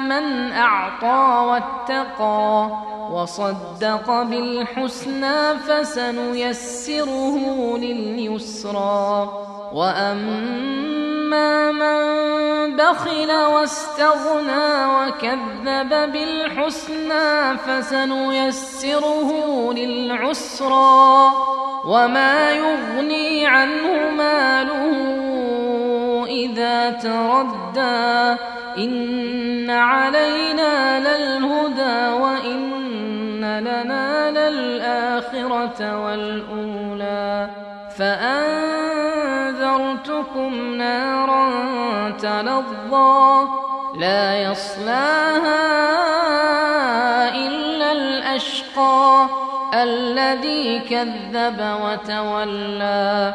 من أعطى واتقى وصدق بالحسنى فسنيسره لليسرى وأما من بخل واستغنى وكذب بالحسنى فسنيسره للعسرى وما يغني عنه إذا تردى إن علينا للهدى وإن لنا للآخرة والأولى فأنذرتكم نارا تلظى لا يصلاها إلا الأشقى الذي كذب وتولى